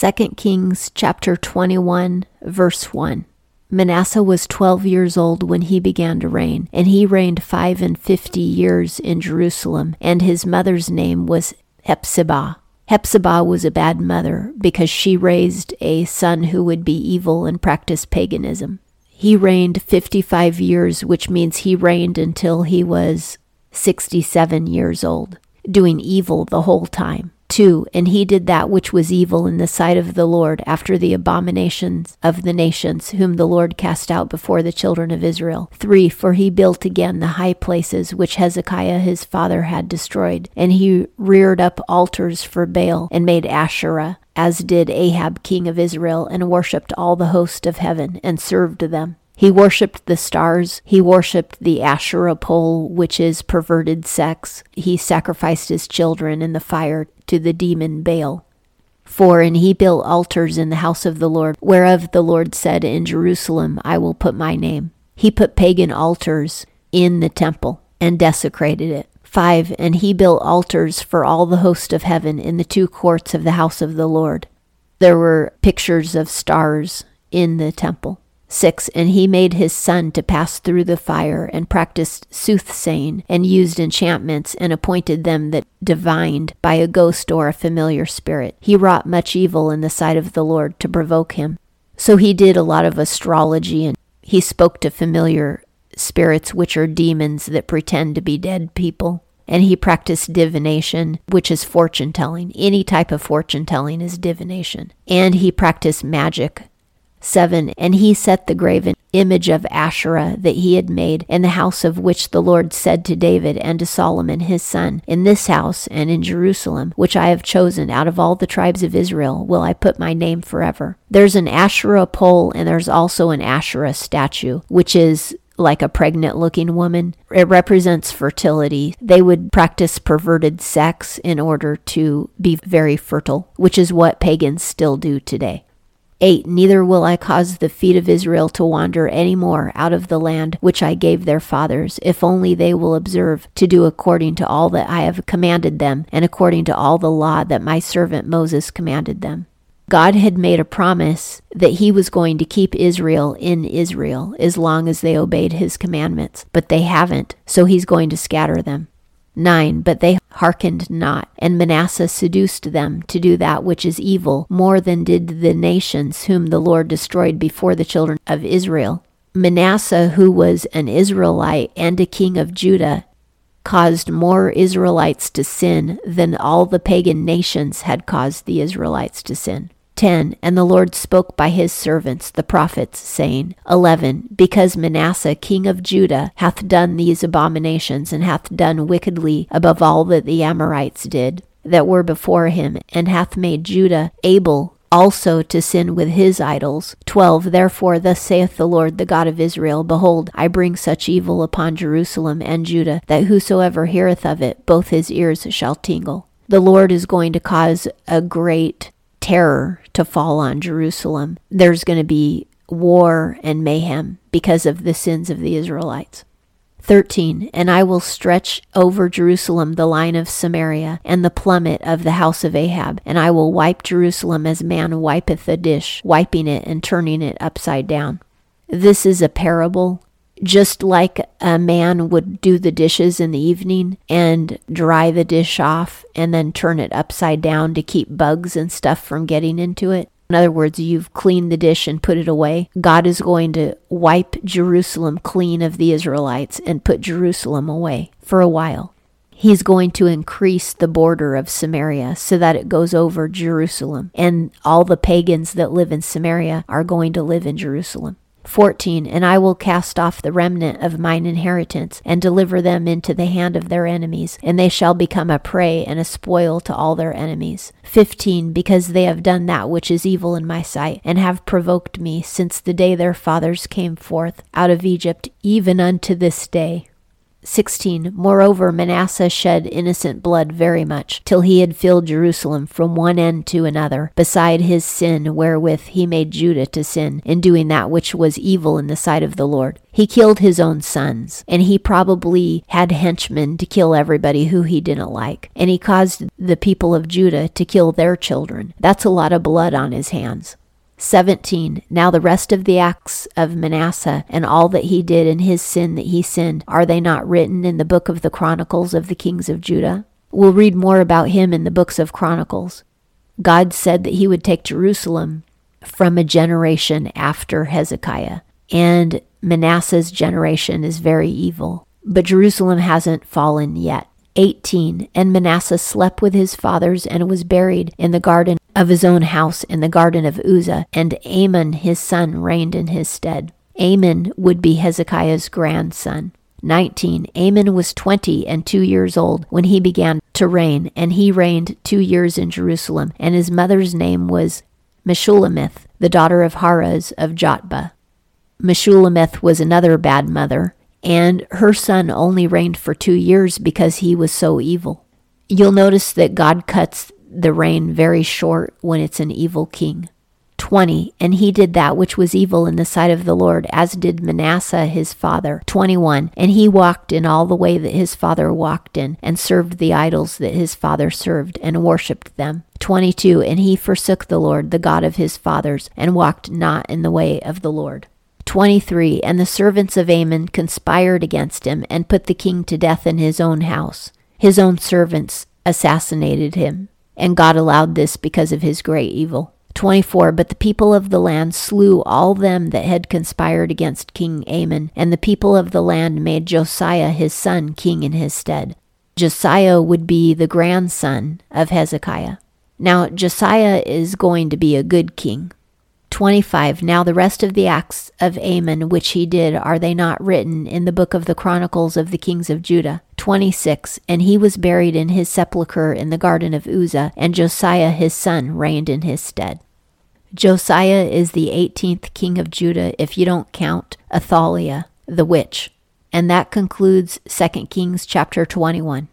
2 Kings chapter 21 verse 1. Manasseh was 12 years old when he began to reign, and he reigned five and fifty years in Jerusalem, and his mother's name was Hephzibah. Hephzibah was a bad mother because she raised a son who would be evil and practice paganism. He reigned 55 years, which means he reigned until he was 67 years old, doing evil the whole time. 2. And he did that which was evil in the sight of the Lord after the abominations of the nations, whom the Lord cast out before the children of Israel. 3. For he built again the high places which Hezekiah his father had destroyed, and he reared up altars for Baal and made Asherah as did Ahab king of Israel, and worshipped all the host of heaven, and served them. He worshipped the stars. He worshipped the Asherah pole, which is perverted sex. He sacrificed his children in the fire to the demon Baal. For And he built altars in the house of the Lord, whereof the Lord said, In Jerusalem I will put my name. He put pagan altars in the temple and desecrated it. 5. And he built altars for all the host of heaven in the two courts of the house of the Lord. There were pictures of stars in the temple. 6. And he made his son to pass through the fire, and practiced soothsaying, and used enchantments, and appointed them that divined by a ghost or a familiar spirit. He wrought much evil in the sight of the Lord to provoke him. So he did a lot of astrology, and he spoke to familiar spirits, which are demons that pretend to be dead people. And he practiced divination, which is fortune telling. Any type of fortune telling is divination. And he practiced magic, 7. And he set the graven image of Asherah that he had made in the house of which the Lord said to David and to Solomon his son, In this house and in Jerusalem, which I have chosen out of all the tribes of Israel, will I put my name forever. There's an Asherah pole and there's also an Asherah statue, which is like a pregnant looking woman. It represents fertility. They would practice perverted sex in order to be very fertile, which is what pagans still do today. 8 Neither will I cause the feet of Israel to wander any more out of the land which I gave their fathers, if only they will observe to do according to all that I have commanded them, and according to all the law that my servant Moses commanded them. God had made a promise that he was going to keep Israel in Israel as long as they obeyed his commandments, but they haven't, so he's going to scatter them. 9. But they hearkened not, and Manasseh seduced them to do that which is evil more than did the nations whom the Lord destroyed before the children of Israel. Manasseh, who was an Israelite and a king of Judah, caused more Israelites to sin than all the pagan nations had caused the Israelites to sin. 10. And the Lord spoke by his servants, the prophets, saying, 11. Because Manasseh, king of Judah, hath done these abominations, and hath done wickedly above all that the Amorites did, that were before him, and hath made Judah able also to sin with his idols. 12. Therefore, thus saith the Lord, the God of Israel Behold, I bring such evil upon Jerusalem and Judah, that whosoever heareth of it, both his ears shall tingle. The Lord is going to cause a great terror to fall on Jerusalem. There's going to be war and mayhem because of the sins of the Israelites. 13. And I will stretch over Jerusalem the line of Samaria and the plummet of the house of Ahab, and I will wipe Jerusalem as man wipeth a dish, wiping it and turning it upside down. This is a parable just like a man would do the dishes in the evening and dry the dish off and then turn it upside down to keep bugs and stuff from getting into it. In other words, you've cleaned the dish and put it away. God is going to wipe Jerusalem clean of the Israelites and put Jerusalem away for a while. He's going to increase the border of Samaria so that it goes over Jerusalem, and all the pagans that live in Samaria are going to live in Jerusalem. 14 And I will cast off the remnant of mine inheritance, and deliver them into the hand of their enemies, and they shall become a prey and a spoil to all their enemies. 15 Because they have done that which is evil in my sight, and have provoked me since the day their fathers came forth out of Egypt, even unto this day. 16. Moreover, Manasseh shed innocent blood very much, till he had filled Jerusalem from one end to another, beside his sin wherewith he made Judah to sin, in doing that which was evil in the sight of the Lord. He killed his own sons, and he probably had henchmen to kill everybody who he didn't like, and he caused the people of Judah to kill their children. That's a lot of blood on his hands. 17. Now the rest of the acts of Manasseh and all that he did and his sin that he sinned, are they not written in the book of the Chronicles of the kings of Judah? We'll read more about him in the books of Chronicles. God said that he would take Jerusalem from a generation after Hezekiah, and Manasseh's generation is very evil. But Jerusalem hasn't fallen yet. 18. And Manasseh slept with his fathers and was buried in the garden of his own house in the garden of Uzzah, and Amon his son reigned in his stead. Amon would be Hezekiah's grandson. 19. Amon was twenty and two years old when he began to reign, and he reigned two years in Jerusalem, and his mother's name was Meshullemeth, the daughter of Haruz of Jotbah. Meshullemeth was another bad mother, and her son only reigned for two years because he was so evil. You'll notice that God cuts the reign very short when it's an evil king. 20. And he did that which was evil in the sight of the Lord, as did Manasseh his father. 21. And he walked in all the way that his father walked in, and served the idols that his father served, and worshipped them. 22. And he forsook the Lord, the God of his fathers, and walked not in the way of the Lord. 23. And the servants of Amon conspired against him, and put the king to death in his own house. His own servants assassinated him and God allowed this because of his great evil. 24 But the people of the land slew all them that had conspired against King Amon, and the people of the land made Josiah his son king in his stead. Josiah would be the grandson of Hezekiah. Now, Josiah is going to be a good king. 25. Now the rest of the acts of Amon which he did, are they not written in the book of the Chronicles of the kings of Judah? 26. And he was buried in his sepulchre in the garden of Uzzah, and Josiah his son reigned in his stead. Josiah is the 18th king of Judah if you don't count Athaliah, the witch. And that concludes 2 Kings chapter 21.